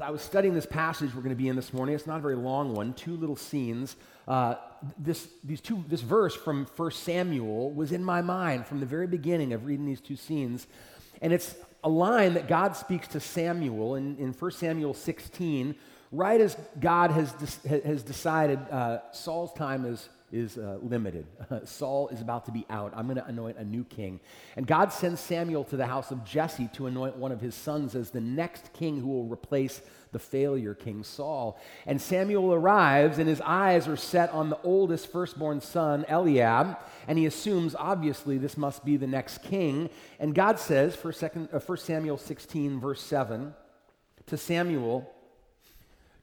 as I was studying this passage we're going to be in this morning, it's not a very long one, two little scenes. Uh, this, these two, this verse from 1 Samuel was in my mind from the very beginning of reading these two scenes. And it's a line that God speaks to Samuel in, in 1 Samuel 16, right as God has, has decided uh, Saul's time is is uh, limited. Saul is about to be out. I'm going to anoint a new king. And God sends Samuel to the house of Jesse to anoint one of his sons as the next king who will replace the failure King Saul. And Samuel arrives, and his eyes are set on the oldest firstborn son, Eliab, and he assumes, obviously, this must be the next king. And God says, for second, uh, 1 Samuel 16, verse 7, to Samuel,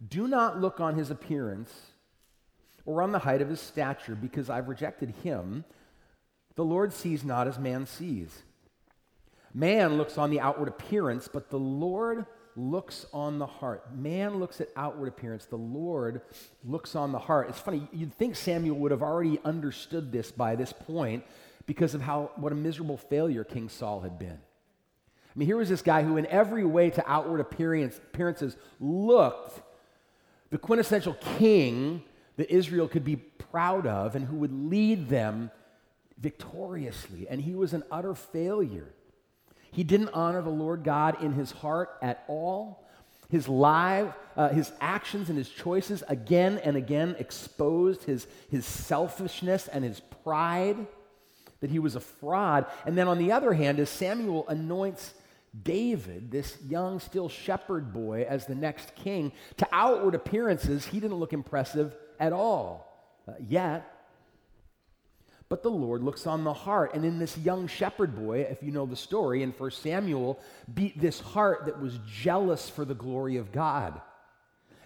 Do not look on his appearance or on the height of his stature, because I've rejected him. The Lord sees not as man sees. Man looks on the outward appearance, but the Lord looks on the heart. Man looks at outward appearance, the Lord looks on the heart. It's funny, you'd think Samuel would have already understood this by this point because of how what a miserable failure King Saul had been. I mean, here was this guy who, in every way to outward appearance, appearances, looked the quintessential king that Israel could be proud of and who would lead them victoriously. And he was an utter failure. He didn't honor the Lord God in his heart at all. His life, uh, his actions and his choices again and again exposed his, his selfishness and his pride, that he was a fraud. And then on the other hand, as Samuel anoints David, this young, still shepherd boy, as the next king, to outward appearances, he didn't look impressive at all uh, yet. But the Lord looks on the heart. And in this young shepherd boy, if you know the story in 1 Samuel, beat this heart that was jealous for the glory of God,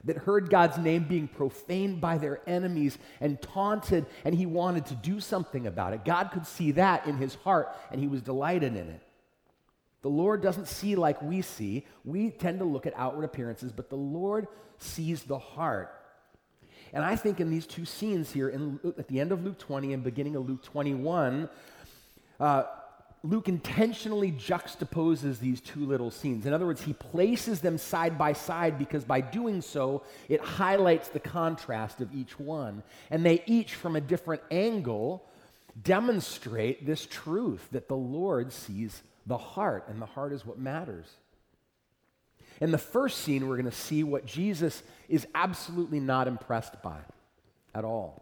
that heard God's name being profaned by their enemies and taunted, and he wanted to do something about it. God could see that in his heart, and he was delighted in it. The Lord doesn't see like we see. We tend to look at outward appearances, but the Lord sees the heart. And I think in these two scenes here, in, at the end of Luke 20 and beginning of Luke 21, uh, Luke intentionally juxtaposes these two little scenes. In other words, he places them side by side because by doing so, it highlights the contrast of each one. And they each, from a different angle, demonstrate this truth that the Lord sees the heart, and the heart is what matters. In the first scene, we're going to see what Jesus is absolutely not impressed by at all.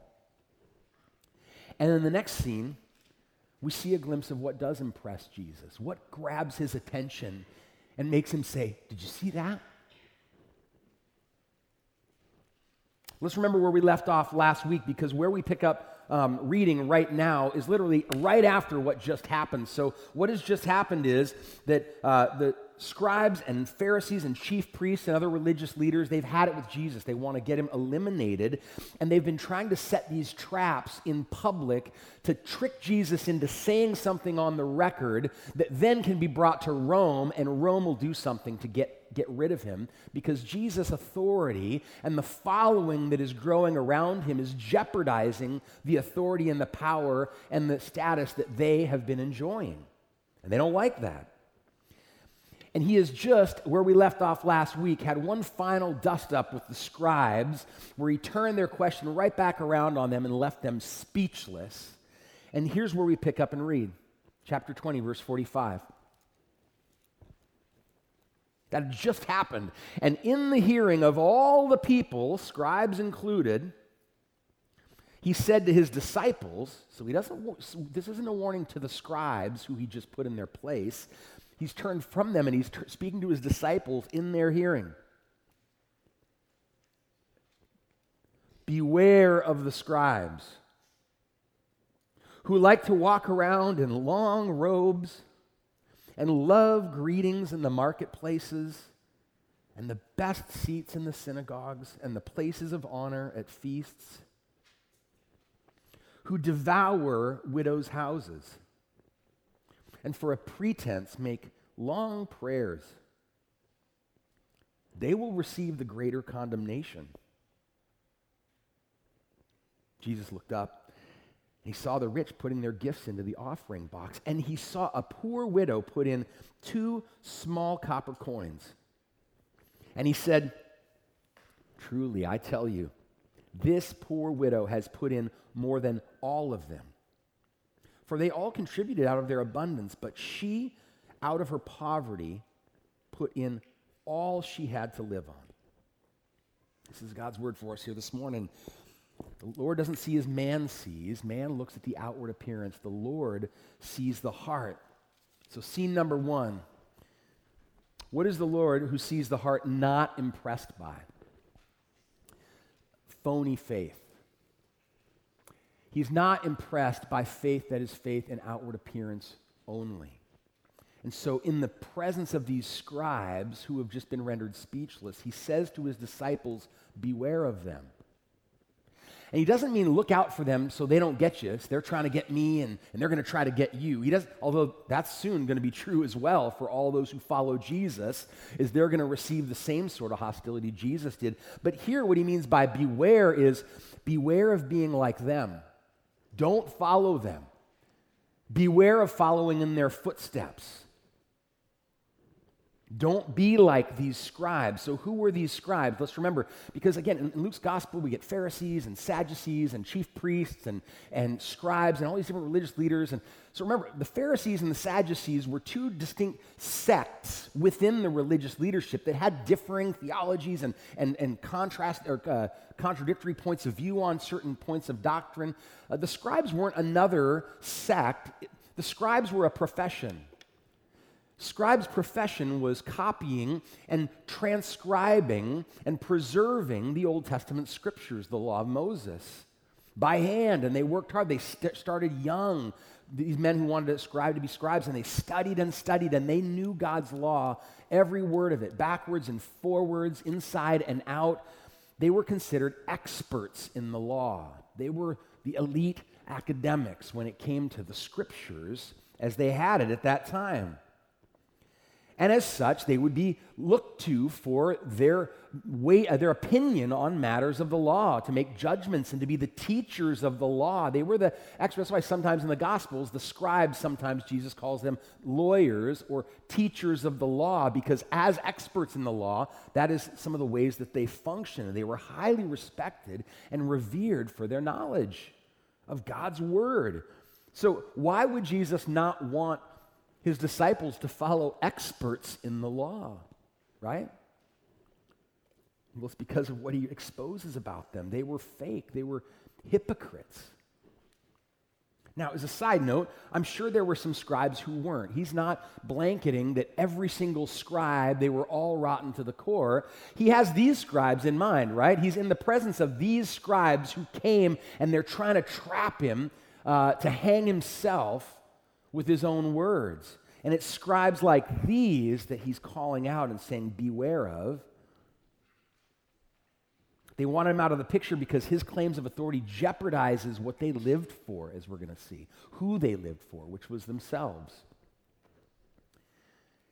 And in the next scene, we see a glimpse of what does impress Jesus, what grabs his attention and makes him say, Did you see that? Let's remember where we left off last week because where we pick up um, reading right now is literally right after what just happened. So, what has just happened is that uh, the scribes and Pharisees and chief priests and other religious leaders, they've had it with Jesus. They want to get him eliminated. And they've been trying to set these traps in public to trick Jesus into saying something on the record that then can be brought to Rome, and Rome will do something to get, get rid of him because Jesus' authority and the following that is growing around him is jeopardizing the authority and the power and the status that they have been enjoying. And they don't like that. And he is just, where we left off last week, had one final dust up with the scribes where he turned their question right back around on them and left them speechless. And here's where we pick up and read chapter 20, verse 45. That just happened. And in the hearing of all the people, scribes included, he said to his disciples, so he doesn't, this isn't a warning to the scribes who he just put in their place, He's turned from them and he's t- speaking to his disciples in their hearing. Beware of the scribes who like to walk around in long robes and love greetings in the marketplaces and the best seats in the synagogues and the places of honor at feasts, who devour widows' houses and for a pretense make long prayers, they will receive the greater condemnation. Jesus looked up. He saw the rich putting their gifts into the offering box, and he saw a poor widow put in two small copper coins. And he said, Truly, I tell you, this poor widow has put in more than all of them. For they all contributed out of their abundance, but she, out of her poverty, put in all she had to live on. This is God's word for us here this morning. The Lord doesn't see as man sees. Man looks at the outward appearance. The Lord sees the heart. So, scene number one what is the Lord who sees the heart not impressed by? Phony faith. He's not impressed by faith that is faith in outward appearance only. And so, in the presence of these scribes who have just been rendered speechless, he says to his disciples, Beware of them. And he doesn't mean look out for them so they don't get you. So they're trying to get me and, and they're going to try to get you. He does, although that's soon going to be true as well for all those who follow Jesus, is they're going to receive the same sort of hostility Jesus did. But here, what he means by beware is beware of being like them. Don't follow them. Beware of following in their footsteps. Don't be like these scribes. So, who were these scribes? Let's remember, because again, in Luke's gospel, we get Pharisees and Sadducees and chief priests and, and scribes and all these different religious leaders. And so, remember, the Pharisees and the Sadducees were two distinct sects within the religious leadership that had differing theologies and, and, and contrast or uh, contradictory points of view on certain points of doctrine. Uh, the scribes weren't another sect, the scribes were a profession. Scribe's profession was copying and transcribing and preserving the Old Testament scriptures, the law of Moses, by hand. And they worked hard. They st- started young, these men who wanted to scribe to be scribes, and they studied and studied, and they knew God's law, every word of it, backwards and forwards, inside and out. They were considered experts in the law. They were the elite academics when it came to the scriptures as they had it at that time. And as such, they would be looked to for their, way, uh, their opinion on matters of the law, to make judgments and to be the teachers of the law. They were the experts. That's why sometimes in the Gospels, the scribes, sometimes Jesus calls them lawyers or teachers of the law, because as experts in the law, that is some of the ways that they function. They were highly respected and revered for their knowledge of God's word. So, why would Jesus not want his disciples to follow experts in the law, right? Well, it's because of what he exposes about them. They were fake, they were hypocrites. Now, as a side note, I'm sure there were some scribes who weren't. He's not blanketing that every single scribe, they were all rotten to the core. He has these scribes in mind, right? He's in the presence of these scribes who came and they're trying to trap him uh, to hang himself with his own words. And it's scribes like these that he's calling out and saying, Beware of. They want him out of the picture because his claims of authority jeopardizes what they lived for, as we're going to see, who they lived for, which was themselves.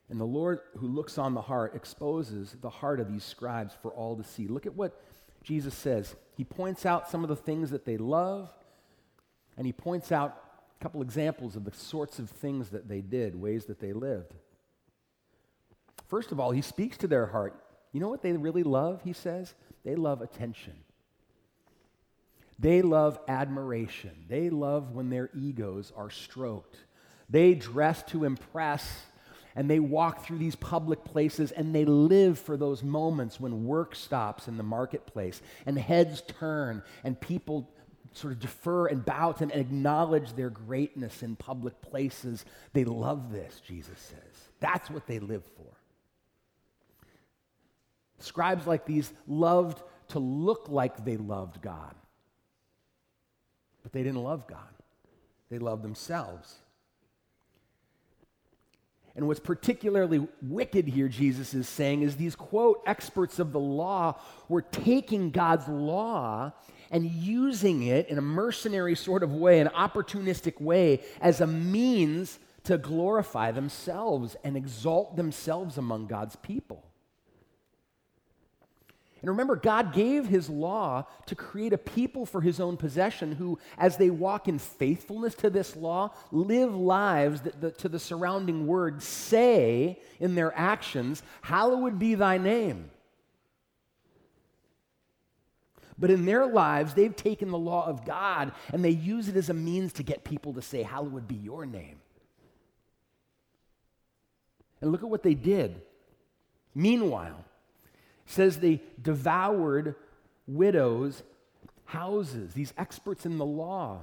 And the Lord who looks on the heart exposes the heart of these scribes for all to see. Look at what Jesus says. He points out some of the things that they love, and he points out a couple examples of the sorts of things that they did, ways that they lived. First of all, he speaks to their heart. You know what they really love, he says? They love attention. They love admiration. They love when their egos are stroked. They dress to impress and they walk through these public places and they live for those moments when work stops in the marketplace and heads turn and people sort of defer and bow to them and acknowledge their greatness in public places. They love this, Jesus says. That's what they live for. Scribes like these loved to look like they loved God, but they didn't love God, they loved themselves. And what's particularly wicked here, Jesus is saying, is these quote experts of the law were taking God's law and using it in a mercenary sort of way, an opportunistic way, as a means to glorify themselves and exalt themselves among God's people. And remember, God gave his law to create a people for his own possession who, as they walk in faithfulness to this law, live lives that to the surrounding world say in their actions, Hallowed be thy name. But in their lives, they've taken the law of God and they use it as a means to get people to say, Hallowed be your name. And look at what they did. Meanwhile, says they devoured widows' houses, these experts in the law.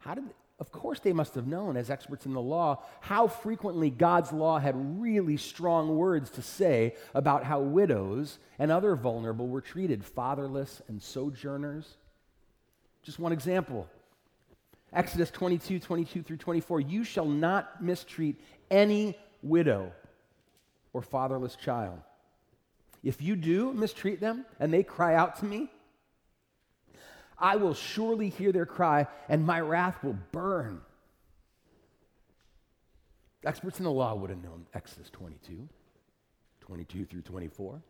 How did of course, they must have known, as experts in the law, how frequently God's law had really strong words to say about how widows and other vulnerable were treated, fatherless and sojourners. Just one example Exodus 22, 22 through 24. You shall not mistreat any widow or fatherless child. If you do mistreat them and they cry out to me, I will surely hear their cry, and my wrath will burn. Experts in the law would have known Exodus 22, 22 through 24.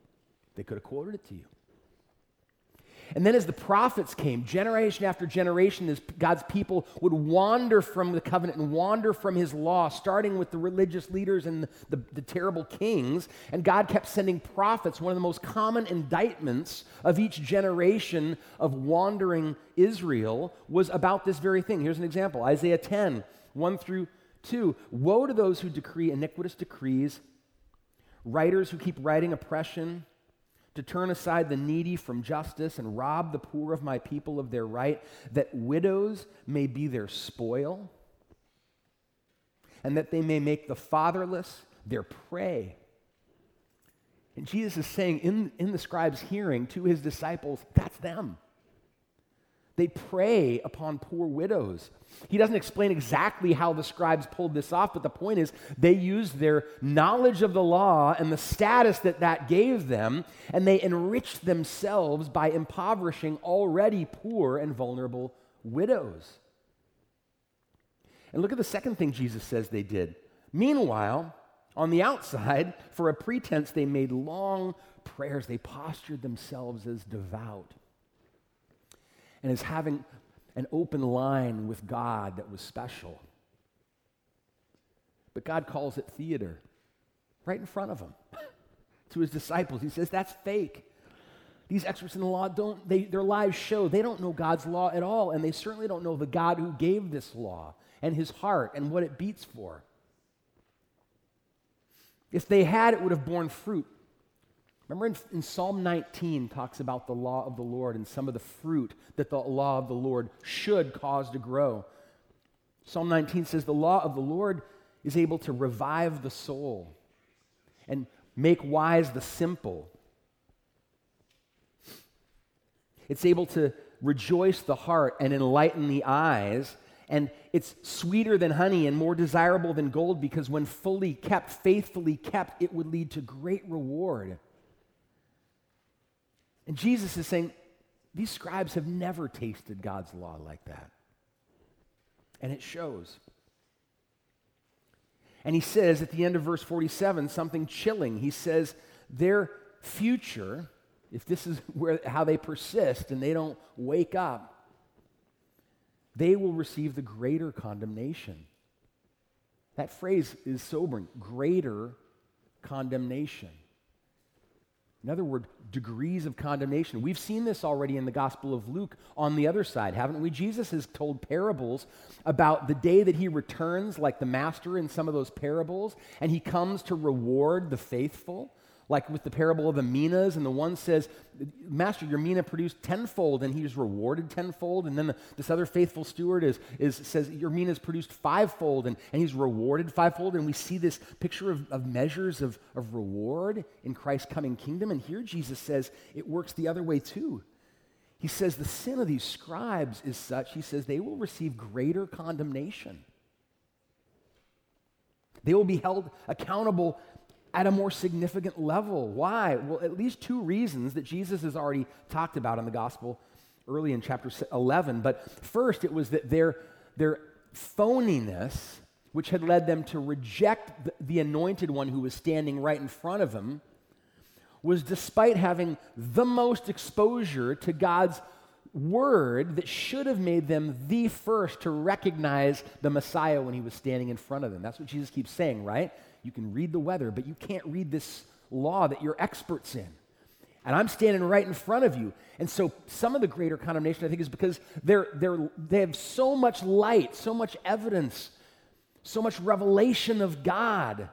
They could have quoted it to you. And then, as the prophets came, generation after generation, as God's people would wander from the covenant and wander from his law, starting with the religious leaders and the, the, the, terrible kings. And God kept sending prophets. One of the most common indictments of each generation of wandering Israel was about this very thing. Here's an example Isaiah 10, 1 through 2. Woe to those who decree iniquitous decrees, writers who keep writing oppression to turn aside the needy from justice and rob the poor of my people of their right, that widows may be their spoil, and that they may make the fatherless their prey. And Jesus is saying in, in the scribe's hearing to his disciples, that's them. They prey upon poor widows. He doesn't explain exactly how the scribes pulled this off, but the point is they used their knowledge of the law and the status that that gave them, and they enriched themselves by impoverishing already poor and vulnerable widows. And look at the second thing Jesus says they did. Meanwhile, on the outside, for a pretense, they made long prayers. They postured themselves as devout and as having an open line with God that was special. But God calls it theater right in front of him to his disciples. He says, That's fake. These experts in the law don't, they, their lives show they don't know God's law at all, and they certainly don't know the God who gave this law and his heart and what it beats for. If they had, it would have borne fruit. Remember in, in, Psalm 19 talks about the law of the Lord and some of the fruit that the law of the Lord should cause to grow. Psalm 19 says the law of the Lord is able to revive the soul and make wise the simple. It's able to rejoice the heart and enlighten the eyes. And it's sweeter than honey and more desirable than gold because when fully kept, faithfully kept, it would lead to great reward. And Jesus is saying, these scribes have never tasted God's law like that. And it shows. And he says at the end of verse 47 something chilling. He says, their future, if this is where, how they persist and they don't wake up, they will receive the greater condemnation. That phrase is sobering greater condemnation. In other words, degrees of condemnation. We've seen this already in the Gospel of Luke on the other side, haven't we? Jesus has told parables about the day that he returns, like the master in some of those parables, and he comes to reward the faithful like with the parable of the minas, and the one says, Master, your mina produced tenfold, and he was rewarded tenfold. And then the, this other faithful steward is, is, says, Your mina's produced fivefold, and, and he's rewarded fivefold. And we see this picture of, of measures of, of reward in Christ's coming kingdom. And here Jesus says it works the other way too. He says the sin of these scribes is such, he says, they will receive greater condemnation. They will be held accountable at a more significant level. Why? Well, at least two reasons that Jesus has already talked about in the gospel early in chapter 11. But first, it was that their, their phoniness, which had led them to reject the, the anointed one who was standing right in front of them, was despite having the most exposure to God's word that should have made them the first to recognize the Messiah when he was standing in front of them. That's what Jesus keeps saying, right? You can read the weather, but you can't read this law that you're experts in. And I'm standing right in front of you. And so some of the greater condemnation, I think, is because they're, they're, they have so much light, so much evidence, so much revelation of God,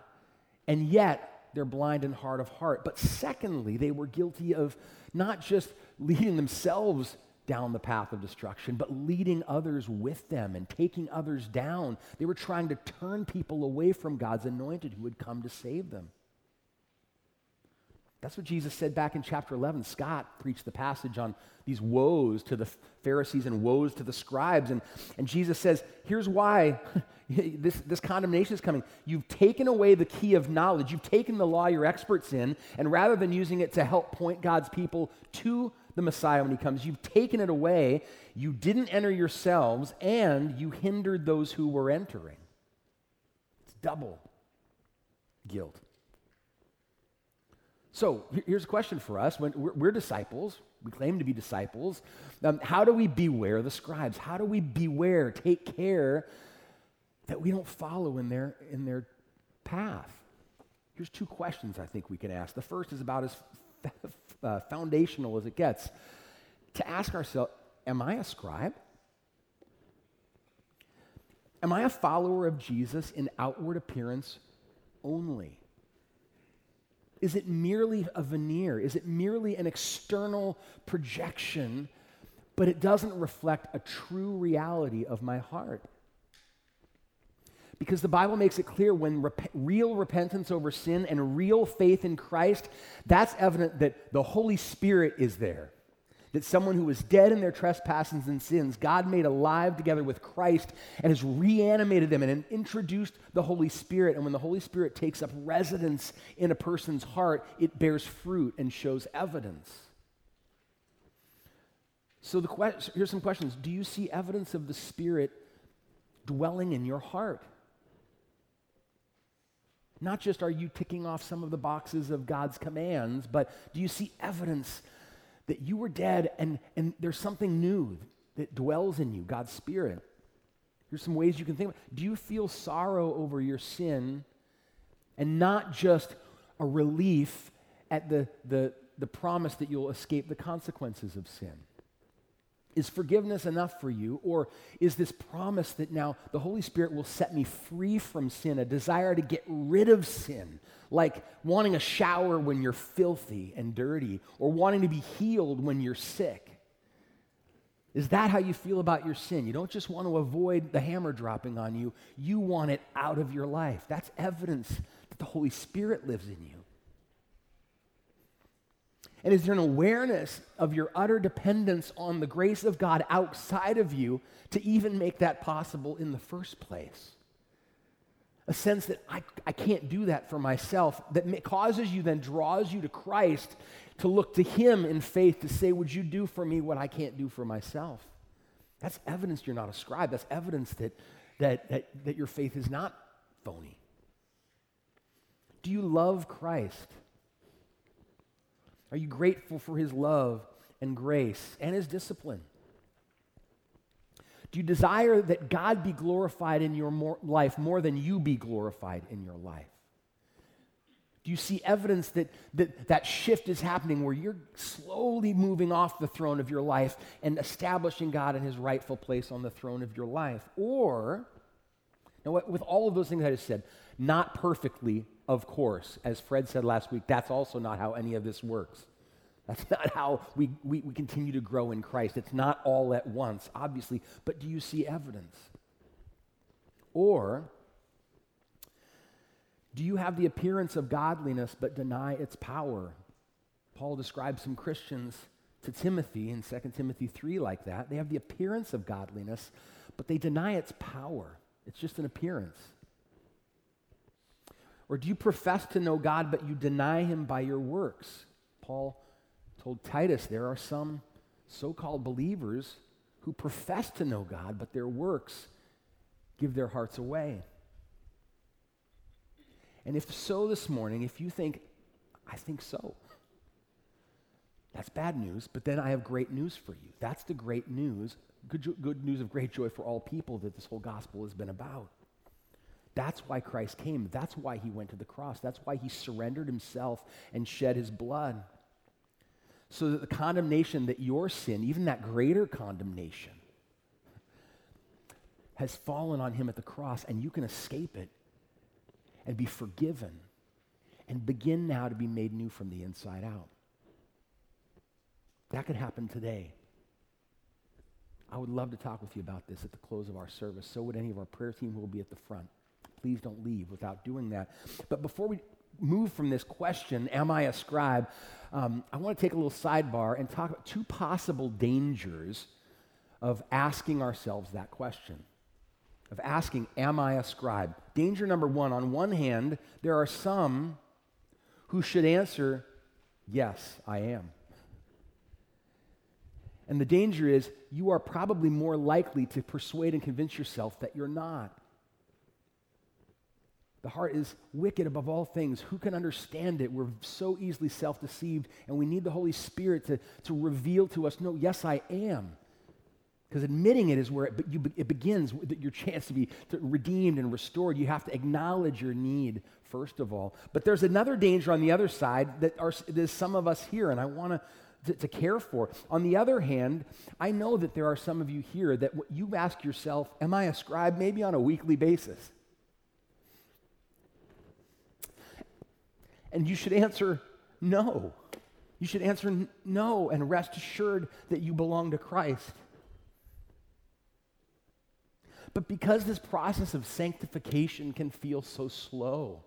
and yet they're blind and hard of heart. But secondly, they were guilty of not just leading themselves down the path of destruction, but leading others with them and taking others down. They were trying to turn people away from God's anointed who had come to save them. That's what Jesus said back in chapter 11. Scott preached the passage on these woes to the Pharisees and woes to the scribes. And, and Jesus says, here's why this, this condemnation is coming. You've taken away the key of knowledge, you've taken the law you're experts in, and rather than using it to help point God's people to the Messiah when he comes, you've taken it away. You didn't enter yourselves, and you hindered those who were entering. It's double guilt. So here's a question for us. When we're, we're disciples, we claim to be disciples. Um, how do we beware the scribes? How do we beware, take care that we don't follow in their, in their path? Here's two questions I think we can ask. The first is about as uh, foundational as it gets to ask ourselves Am I a scribe? Am I a follower of Jesus in outward appearance only? Is it merely a veneer? Is it merely an external projection, but it doesn't reflect a true reality of my heart? Because the Bible makes it clear when rep- real repentance over sin and real faith in Christ, that's evident that the Holy Spirit is there that someone who was dead in their trespasses and sins, God made alive together with Christ and has reanimated them and introduced the Holy Spirit. And when the Holy Spirit takes up residence in a person's heart, it bears fruit and shows evidence. So the que- here's some questions. Do you see evidence of the Spirit dwelling in your heart? Not just are you ticking off some of the boxes of God's commands, but do you see evidence that you were dead and, and there's something new that dwells in you, God's Spirit. Here's some ways you can think about Do you feel sorrow over your sin and not just a relief at the, the, the promise that you'll escape the consequences of sin? Is forgiveness enough for you? Or is this promise that now the Holy Spirit will set me free from sin, a desire to get rid of sin, like wanting a shower when you're filthy and dirty, or wanting to be healed when you're sick? Is that how you feel about your sin? You don't just want to avoid the hammer dropping on you, you want it out of your life. That's evidence that the Holy Spirit lives in you. And is there an awareness of your utter dependence on the grace of God outside of you to even make that possible in the first place? A sense that I, I can't do that for myself, that causes you, then draws you to Christ to look to Him in faith to say, Would you do for me what I can't do for myself? That's evidence you're not a scribe. That's evidence that, that, that, that your faith is not phony. Do you love Christ? Are you grateful for his love and grace and his discipline? Do you desire that God be glorified in your more life more than you be glorified in your life? Do you see evidence that, that that shift is happening where you're slowly moving off the throne of your life and establishing God in his rightful place on the throne of your life? Or, now, with all of those things I just said, not perfectly, of course. As Fred said last week, that's also not how any of this works. That's not how we, we, we, continue to grow in Christ. It's not all at once, obviously, but do you see evidence? Or do you have the appearance of godliness but deny its power? Paul describes some Christians to Timothy in 2 Timothy 3 like that. They have the appearance of godliness, but they deny its power. It's just an appearance. Or do you profess to know God, but you deny him by your works? Paul told Titus there are some so called believers who profess to know God, but their works give their hearts away. And if so this morning, if you think, I think so, that's bad news, but then I have great news for you. That's the great news, good, good news of great joy for all people that this whole gospel has been about. That's why Christ came. That's why he went to the cross. That's why he surrendered himself and shed his blood. so that the condemnation that your sin, even that greater condemnation, has fallen on him at the cross, and you can escape it and be forgiven and begin now to be made new from the inside out. That could happen today. I would love to talk with you about this at the close of our service. So would any of our prayer team who will be at the front. Please don't leave without doing that. But before we move from this question, am I a scribe? Um, I want to take a little sidebar and talk about two possible dangers of asking ourselves that question. Of asking, am I a scribe? Danger number one on one hand, there are some who should answer, yes, I am. And the danger is you are probably more likely to persuade and convince yourself that you're not. The heart is wicked above all things. Who can understand it? We're so easily self deceived, and we need the Holy Spirit to, to reveal to us no, yes, I am. Because admitting it is where it, you, it begins, your chance to be redeemed and restored. You have to acknowledge your need, first of all. But there's another danger on the other side that are, there's some of us here, and I want to, to, care for. On the other hand, I know that there are some of you here that you ask yourself, Am I a scribe? Maybe on a weekly basis. And you should answer no. You should answer no and rest assured that you belong to Christ. But because this process of sanctification can feel so slow,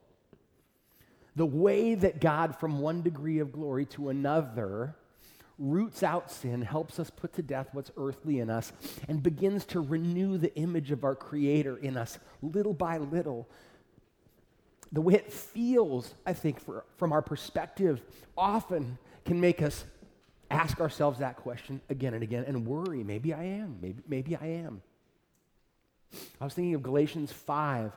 the way that God, from one degree of glory to another, roots out sin, helps us put to death what's earthly in us, and begins to renew the image of our Creator in us little by little. The way it feels, I think, for, from our perspective, often can make us ask ourselves that question again and again and worry maybe I am, maybe, maybe I am. I was thinking of Galatians 5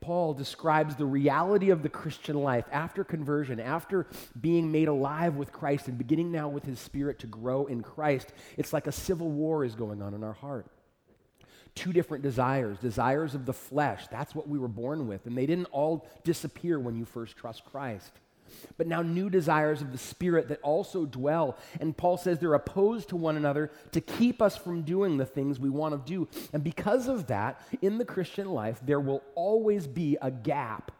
Paul describes the reality of the Christian life after conversion, after being made alive with Christ and beginning now with his spirit to grow in Christ. It's like a civil war is going on in our heart. Two different desires desires of the flesh, that's what we were born with, and they didn't all disappear when you first trust Christ but now new desires of the Spirit that also dwell. And Paul says they're opposed to one another to keep us from doing the things we want to do. And because of that, in the Christian life, there will always be a gap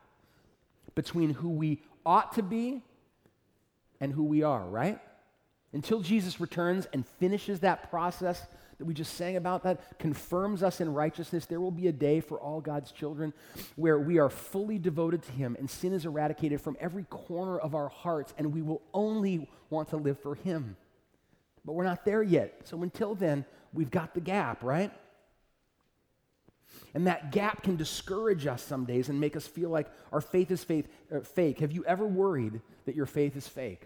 between who we ought to be and who we are, right? Until Jesus returns and finishes that process that we just sang about that confirms us in righteousness. There will be a day for all God's children where we are fully devoted to Him and sin is eradicated from every corner of our hearts, and we will only want to live for Him. But we're not there yet. So until then, we've got the gap, right? And that gap can discourage us some days and make us feel like our faith is faith, uh, fake. Have you ever worried that your faith is fake?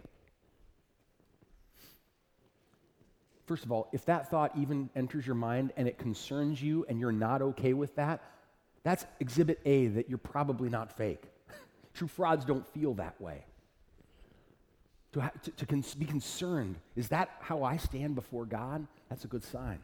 First of all, if that thought even enters your mind and it concerns you and you're not okay with that, that's exhibit A that you're probably not fake. True frauds don't feel that way. To, ha- to, to con- be concerned, is that how I stand before God? That's a good sign.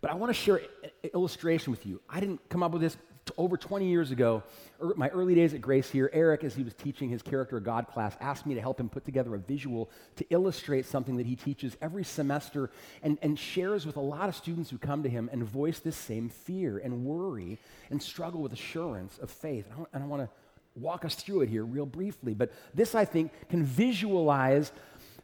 But I want to share an illustration with you. I didn't come up with this over 20 years ago, er, my early days at Grace here, Eric, as he was teaching his Character God class, asked me to help him put together a visual to illustrate something that he teaches every semester and, and shares with a lot of students who come to him and voice this same fear and worry and struggle with assurance of faith. And I, I want to walk us through it here real briefly. But this, I think, can visualize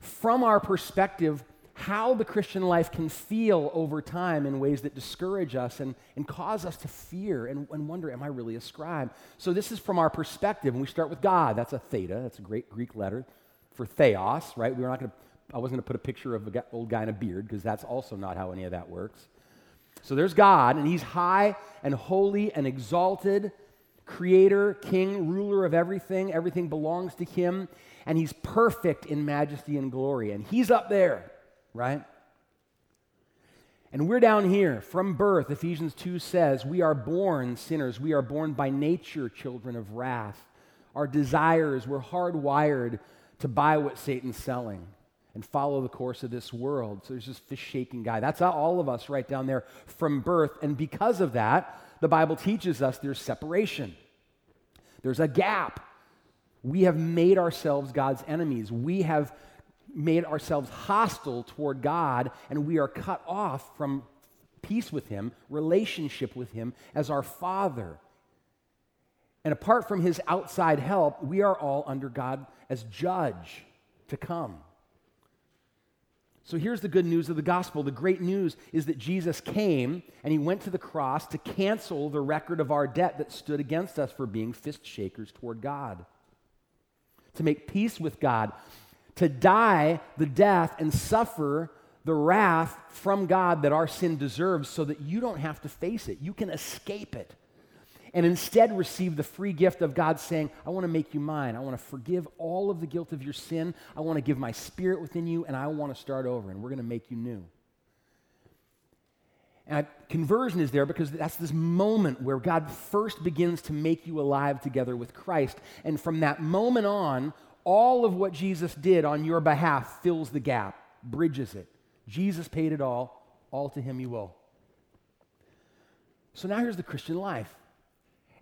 from our perspective how the Christian life can feel over time in ways that discourage us and, and cause us to fear and, and wonder, am I really a scribe? So, this is from our perspective, and we start with God. That's a theta, that's a great Greek letter for theos, right? We're not going to, I wasn't going to put a picture of an old guy in a beard because that's also not how any of that works. So, there's God, and He's high and holy and exalted, creator, king, ruler of everything. Everything belongs to Him, and He's perfect in majesty and glory, and He's up there right? And we're down here from birth. Ephesians 2 says, We are born sinners. We are born by nature children of wrath. Our desires, we're hardwired to buy what Satan's selling and follow the course of this world. So there's this fish shaking guy. That's all of us right down there from birth. And because of that, the Bible teaches us there's separation, there's a gap. We have made ourselves God's enemies. We have made ourselves hostile toward God, and we are cut off from peace with Him, relationship with Him as our Father. And apart from His outside help, we are all under God as judge to come. So here's the good news of the gospel. The great news is that Jesus came and he went to the cross to cancel the record of our debt that stood against us for being fist shakers toward God, to make peace with God, to die the death and suffer the wrath from God that our sin deserves so that you don't have to face it. You can escape it and instead receive the free gift of God saying, I want to make you mine. I want to forgive all of the guilt of your sin. I want to give my spirit within you, and I want to start over, and we're going to make you new. And conversion is there because that's this moment where God first begins to make you alive together with Christ. And from that moment on, all of what Jesus did on your behalf fills the gap, bridges it. Jesus paid it all, all to him you owe. So now here's the Christian life.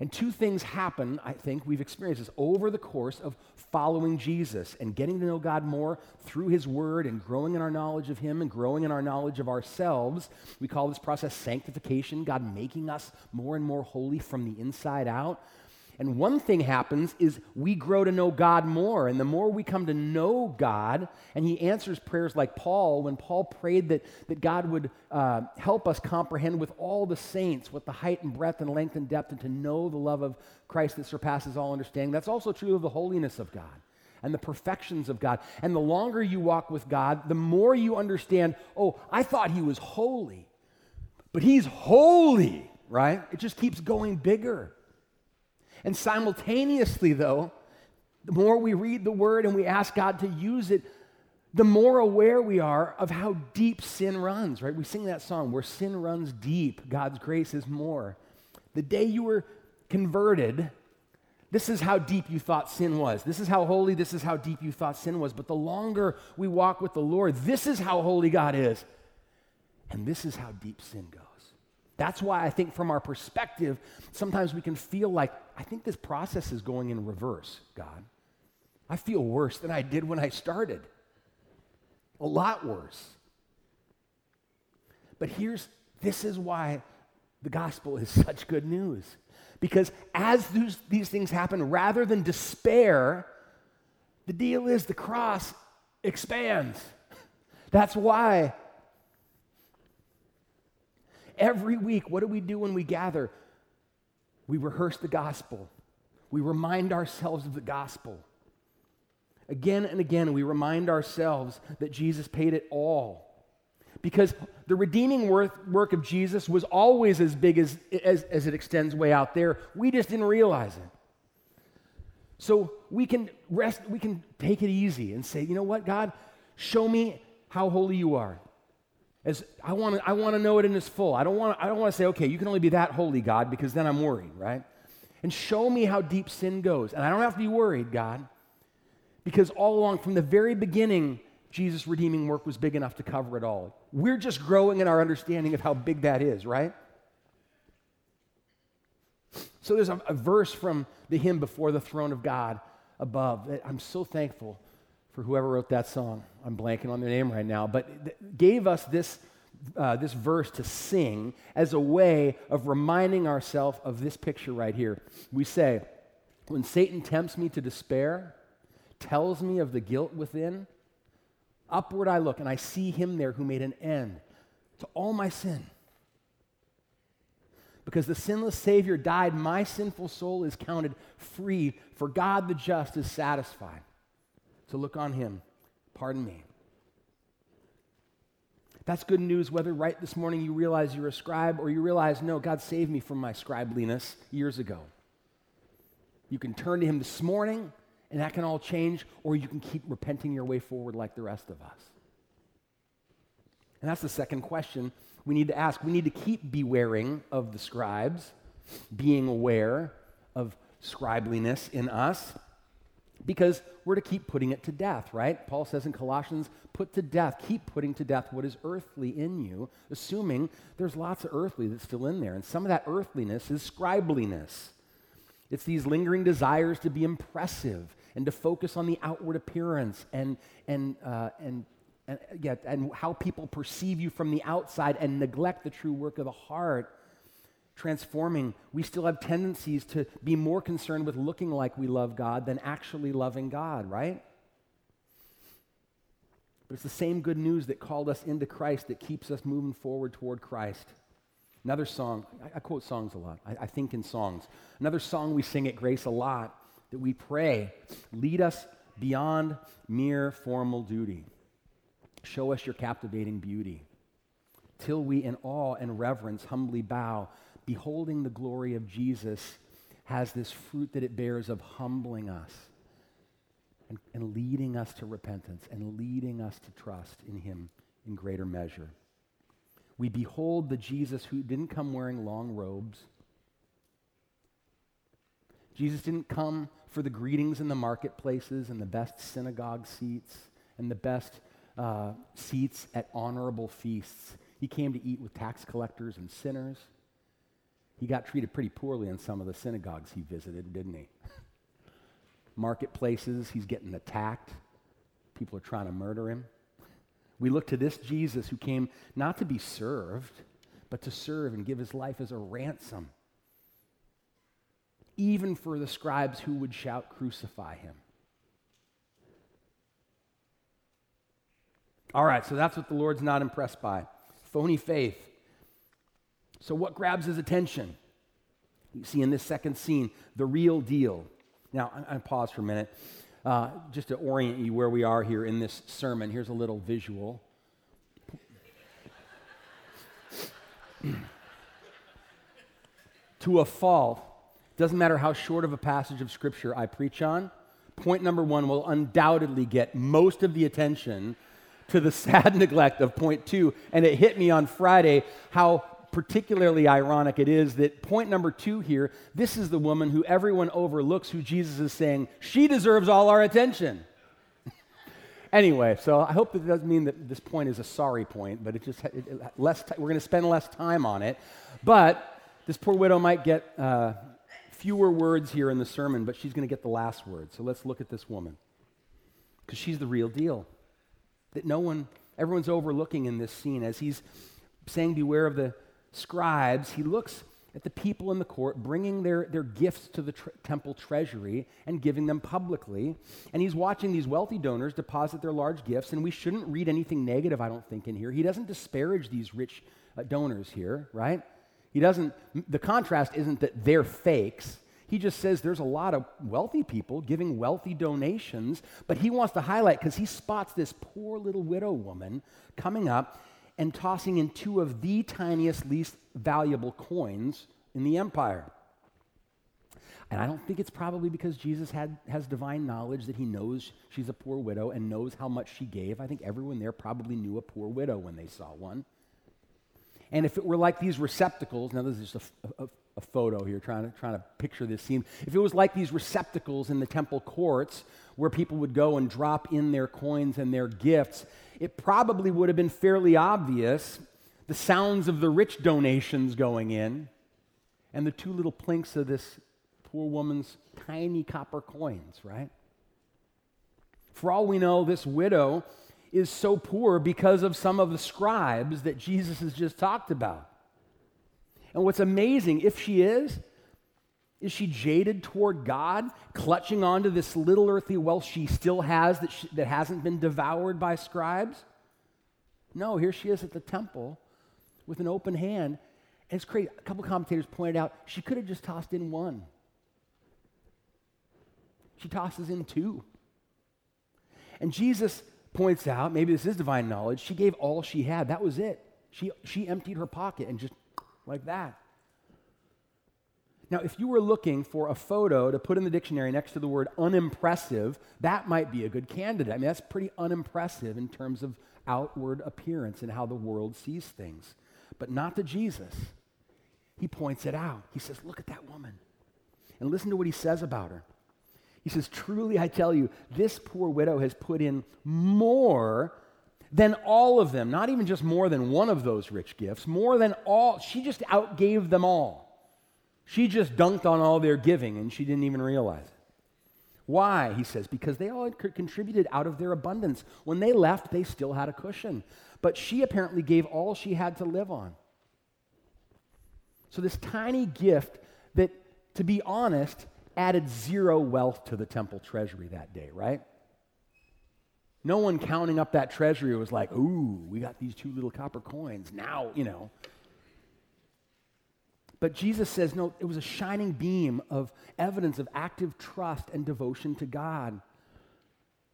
And two things happen, I think, we've experienced this over the course of following Jesus and getting to know God more through His Word and growing in our knowledge of Him and growing in our knowledge of ourselves. We call this process sanctification, God making us more and more holy from the inside out. And one thing happens is we grow to know God more. And the more we come to know God, and He answers prayers like Paul, when Paul prayed that, that God would uh, help us comprehend with all the saints what the height and breadth and length and depth, and to know the love of Christ that surpasses all understanding. That's also true of the holiness of God and the perfections of God. And the longer you walk with God, the more you understand oh, I thought He was holy, but He's holy, right? It just keeps going bigger. And simultaneously, though, the more we read the word and we ask God to use it, the more aware we are of how deep sin runs, right? We sing that song, where sin runs deep, God's grace is more. The day you were converted, this is how deep you thought sin was. This is how holy, this is how deep you thought sin was. But the longer we walk with the Lord, this is how holy God is. And this is how deep sin goes. That's why I think, from our perspective, sometimes we can feel like, I think this process is going in reverse, God. I feel worse than I did when I started. A lot worse. But here's this is why the gospel is such good news. Because as these, these things happen, rather than despair, the deal is the cross expands. That's why Every week, what do we do when we gather? We rehearse the gospel. We remind ourselves of the gospel. Again and again, we remind ourselves that Jesus paid it all. Because the redeeming work, of Jesus was always as big as, as, as it extends way out there. We just didn't realize it. So we can rest, we can take it easy and say, you know what, God, show me how holy you are. As I want to I want to know it in its full. I don't want I don't want to say, okay, you can only be that holy, God, because then I'm worried, right? And show me how deep sin goes. And I don't have to be worried, God, because all along from the very beginning, Jesus' redeeming work was big enough to cover it all. We're just growing in our understanding of how big that is, right? So there's a, a verse from the hymn before the throne of God above that I'm so thankful for whoever wrote that song. I'm blanking on their name right now, but gave us this, uh, this verse to sing as a way of reminding ourselves of this picture right here. We say, When Satan tempts me to despair, tells me of the guilt within, upward I look and I see him there who made an end to all my sin. Because the sinless Savior died, my sinful soul is counted free, for God the just is satisfied to look on him. Pardon me. That's good news whether right this morning you realize you're a scribe or you realize, no, God saved me from my scribeliness years ago. You can turn to Him this morning and that can all change, or you can keep repenting your way forward like the rest of us. And that's the second question we need to ask. We need to keep bewaring of the scribes, being aware of scribeliness in us because we're to keep putting it to death, right? Paul says in Colossians, put to death, keep putting to death what is earthly in you, assuming there's lots of earthly that's still in there. And some of that earthliness is scribeliness. It's these lingering desires to be impressive and to focus on the outward appearance and, and, uh, and, and, yeah, and how people perceive you from the outside and neglect the true work of the heart, transforming, we still have tendencies to be more concerned with looking like we love God than actually loving God, right? But it's the same good news that called us into Christ that keeps us moving forward toward Christ. Another song, I, I quote songs a lot, I, I think in songs. Another song we sing at Grace a lot that we pray lead us beyond mere formal duty. Show us your captivating beauty, till we in awe and reverence humbly bow, beholding the glory of Jesus has this fruit that it bears of humbling us and, and leading us to repentance and leading us to trust in Him in greater measure. We behold the Jesus who didn't come wearing long robes. Jesus didn't come for the greetings in the marketplaces and the best synagogue seats and the best uh, seats at honorable feasts. He came to eat with tax collectors and sinners. He got treated pretty poorly in some of the synagogues he visited, didn't he? marketplaces, he's getting attacked. People are trying to murder him. We look to this Jesus who came not to be served, but to serve and give his life as a ransom, even for the scribes who would shout, Crucify him. All right, so that's what the Lord's not impressed by phony faith. So, what grabs his attention? You see in this second scene, the real deal. Now, I'm going to pause for a minute uh, just to orient you where we are here in this sermon. Here's a little visual. to a fault, doesn't matter how short of a passage of Scripture I preach on, point number one will undoubtedly get most of the attention to the sad neglect of point two. And it hit me on Friday how particularly ironic it is that point number two here this is the woman who everyone overlooks, who Jesus is saying, she deserves all our attention. anyway, so I hope that doesn't mean that this point is a sorry point, but it just, it, it, less t- we're going to spend less time on it. But this poor widow might get uh, fewer words here in the sermon, but she's going to get the last word. So let's look at this woman because she's the real deal. That no one, everyone's overlooking in this scene as he's saying, Beware of the scribes, he looks at the people in the court bringing their, their gifts to the tr- temple treasury and giving them publicly. And he's watching these wealthy donors deposit their large gifts. And we shouldn't read anything negative, I don't think, in here. He doesn't disparage these rich uh, donors here, right? He doesn't, the contrast isn't that they're fakes. He just says there's a lot of wealthy people giving wealthy donations, but he wants to highlight because he spots this poor little widow woman coming up and tossing in two of the tiniest, least valuable coins in the empire. And I don't think it's probably because Jesus had, has divine knowledge that he knows she's a poor widow and knows how much she gave. I think everyone there probably knew a poor widow when they saw one. And if it were like these receptacles, now this is just a, a, a photo here, trying to, trying to picture this scene. If it was like these receptacles in the temple courts where people would go and drop in their coins and their gifts, it probably would have been fairly obvious the sounds of the rich donations going in and the two little plinks of this poor woman's tiny copper coins, right? For all we know, this widow is so poor because of some of the scribes that Jesus has just talked about. And what's amazing, if she is, is she jaded toward God, clutching onto this little earthly wealth she still has that, she, that hasn't been devoured by scribes? No, here she is at the temple with an open hand. And it's crazy. A couple commentators pointed out she could have just tossed in one. She tosses in two. And Jesus points out, maybe this is divine knowledge, she gave all she had. That was it. She, she emptied her pocket and just like that. Now, if you were looking for a photo to put in the dictionary next to the word unimpressive, that might be a good candidate. I mean, that's pretty unimpressive in terms of outward appearance and how the world sees things. But not to Jesus. He points it out. He says, Look at that woman. And listen to what he says about her. He says, Truly, I tell you, this poor widow has put in more than all of them, not even just more than one of those rich gifts, more than all. She just outgave them all. She just dunked on all their giving and she didn't even realize it. Why? He says, because they all contributed out of their abundance. When they left, they still had a cushion. But she apparently gave all she had to live on. So, this tiny gift that, to be honest, added zero wealth to the temple treasury that day, right? No one counting up that treasury was like, ooh, we got these two little copper coins. Now, you know. But Jesus says, no, it was a shining beam of evidence of active trust and devotion to God.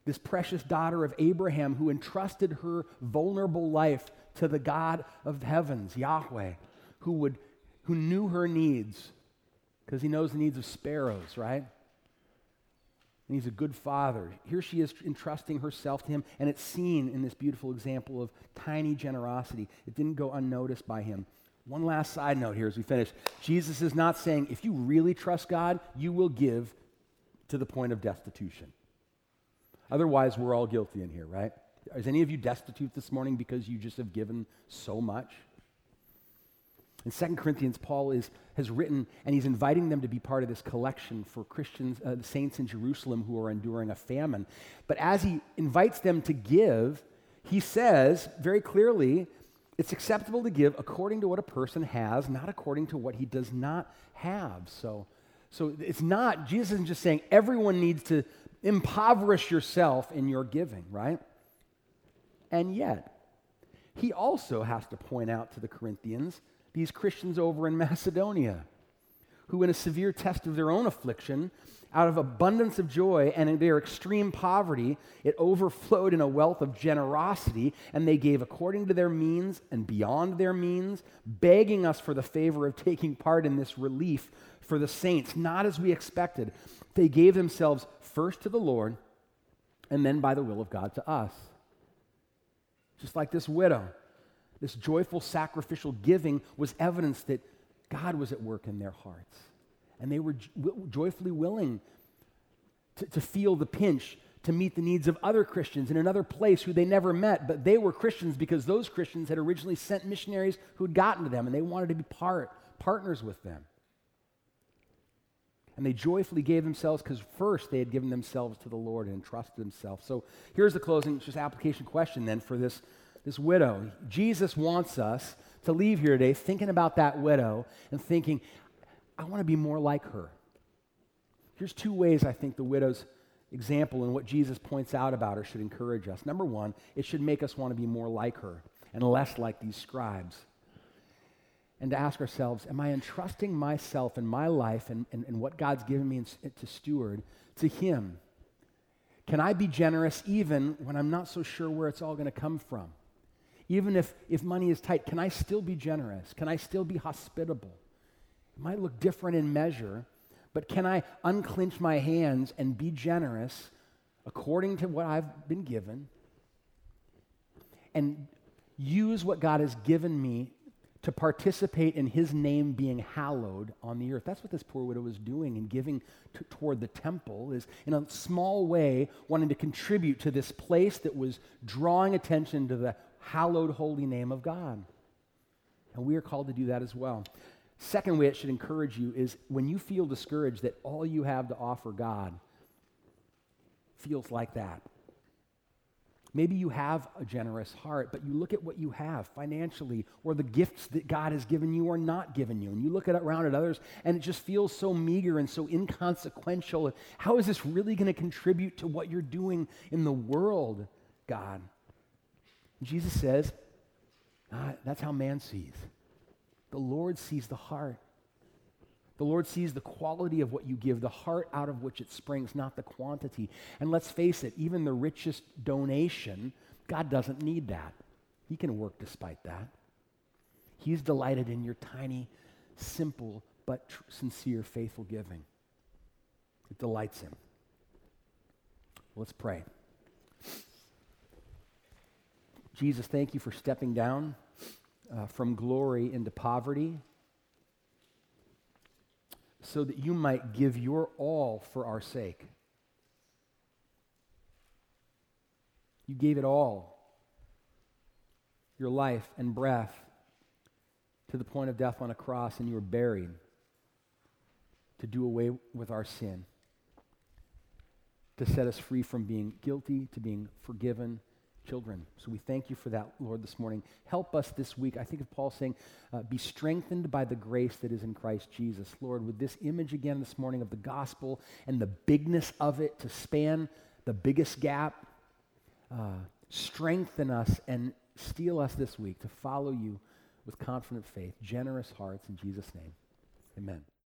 This precious daughter of Abraham who entrusted her vulnerable life to the God of the heavens, Yahweh, who would who knew her needs because he knows the needs of sparrows, right? And he's a good father. Here she is entrusting herself to him, and it's seen in this beautiful example of tiny generosity. It didn't go unnoticed by him. One last side note here as we finish. Jesus is not saying if you really trust God, you will give to the point of destitution. Otherwise, we're all guilty in here, right? Is any of you destitute this morning because you just have given so much? In 2 Corinthians, Paul is, has written, and he's inviting them to be part of this collection for Christians, uh, saints in Jerusalem who are enduring a famine. But as he invites them to give, he says very clearly it's acceptable to give according to what a person has, not according to what he does not have. So, so it's not, Jesus isn't just saying everyone needs to impoverish yourself in your giving, right? And yet, he also has to point out to the Corinthians these Christians over in Macedonia, who, in a severe test of their own affliction, out of abundance of joy and in their extreme poverty, it overflowed in a wealth of generosity, and they gave according to their means and beyond their means, begging us for the favor of taking part in this relief for the saints, not as we expected. They gave themselves first to the Lord, and then by the will of God to us. Just like this widow this joyful sacrificial giving was evidence that God was at work in their hearts. And they were joyfully willing to, to feel the pinch to meet the needs of other Christians in another place who they never met, but they were Christians because those Christians had originally sent missionaries who had gotten to them and they wanted to be part, partners with them. And they joyfully gave themselves because first they had given themselves to the Lord and entrusted themselves. So here's the closing, just application question then for this this widow. Jesus wants us to leave here today thinking about that widow and thinking, I want to be more like her. Here's two ways I think the widow's example and what Jesus points out about her should encourage us. Number one, it should make us want to be more like her and less like these scribes. And to ask ourselves, am I entrusting myself and my life and, and, and what God's given me to steward to Him? Can I be generous even when I'm not so sure where it's all going to come from? Even if, if money is tight, can I still be generous? Can I still be hospitable? It might look different in measure, but can I unclench my hands and be generous according to what I've been given and use what God has given me to participate in his name being hallowed on the earth. That's what this poor widow was doing and giving t- toward the temple is in a small way wanting to contribute to this place that was drawing attention to the hallowed holy name of God. And we are called to do that as well. Second way it should encourage you is when you feel discouraged that all you have to offer God feels like that. Maybe you have a generous heart, but you look at what you have financially or the gifts that God has given you or not given you, and you look around at others and it just feels so meager and so inconsequential. How is this really going to contribute to what you're doing in the world, God? Jesus says, ah, that's how man sees. The Lord sees the heart. The Lord sees the quality of what you give, the heart out of which it springs, not the quantity. And let's face it, even the richest donation, God doesn't need that. He can work despite that. He's delighted in your tiny, simple, but tr- sincere, faithful giving. It delights him. Let's pray. Jesus, thank you for stepping down uh, from glory into poverty so that you might give your all for our sake. You gave it all your life and breath to the point of death on a cross, and you were buried to do away with our sin. to set us free from being guilty to being forgiven children. So we thank you for that, Lord, this morning. Help us this week. I think of Paul saying, uh, be strengthened by the grace that is in Christ Jesus. Lord, with this image again this morning of the gospel and the bigness of it to span the biggest gap, uh, strengthen us and steel us this week to follow you with confident faith, generous hearts. In Jesus' name, amen.